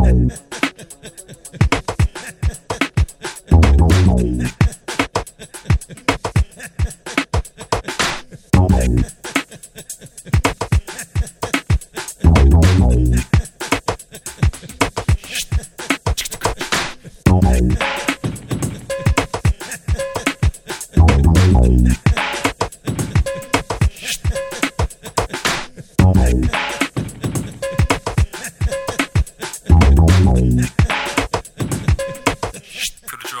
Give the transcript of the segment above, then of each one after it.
No.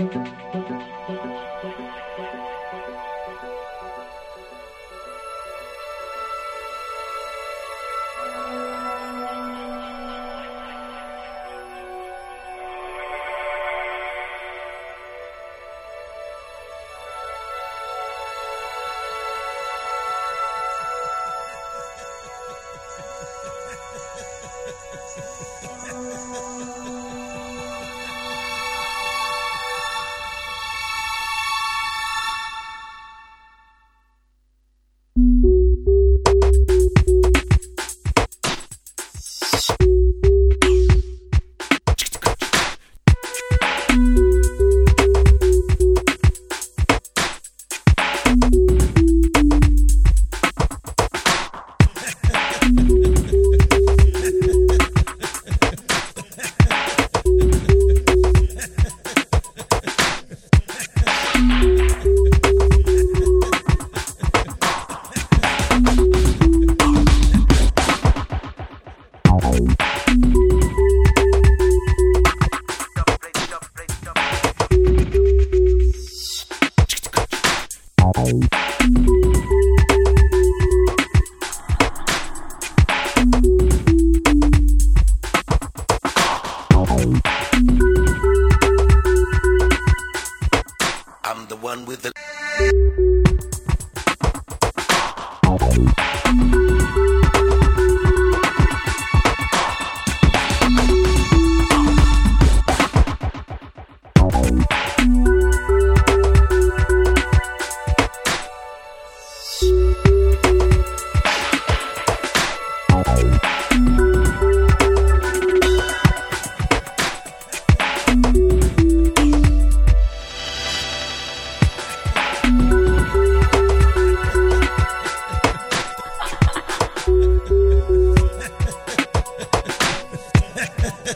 Música The one with the.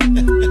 Yeah.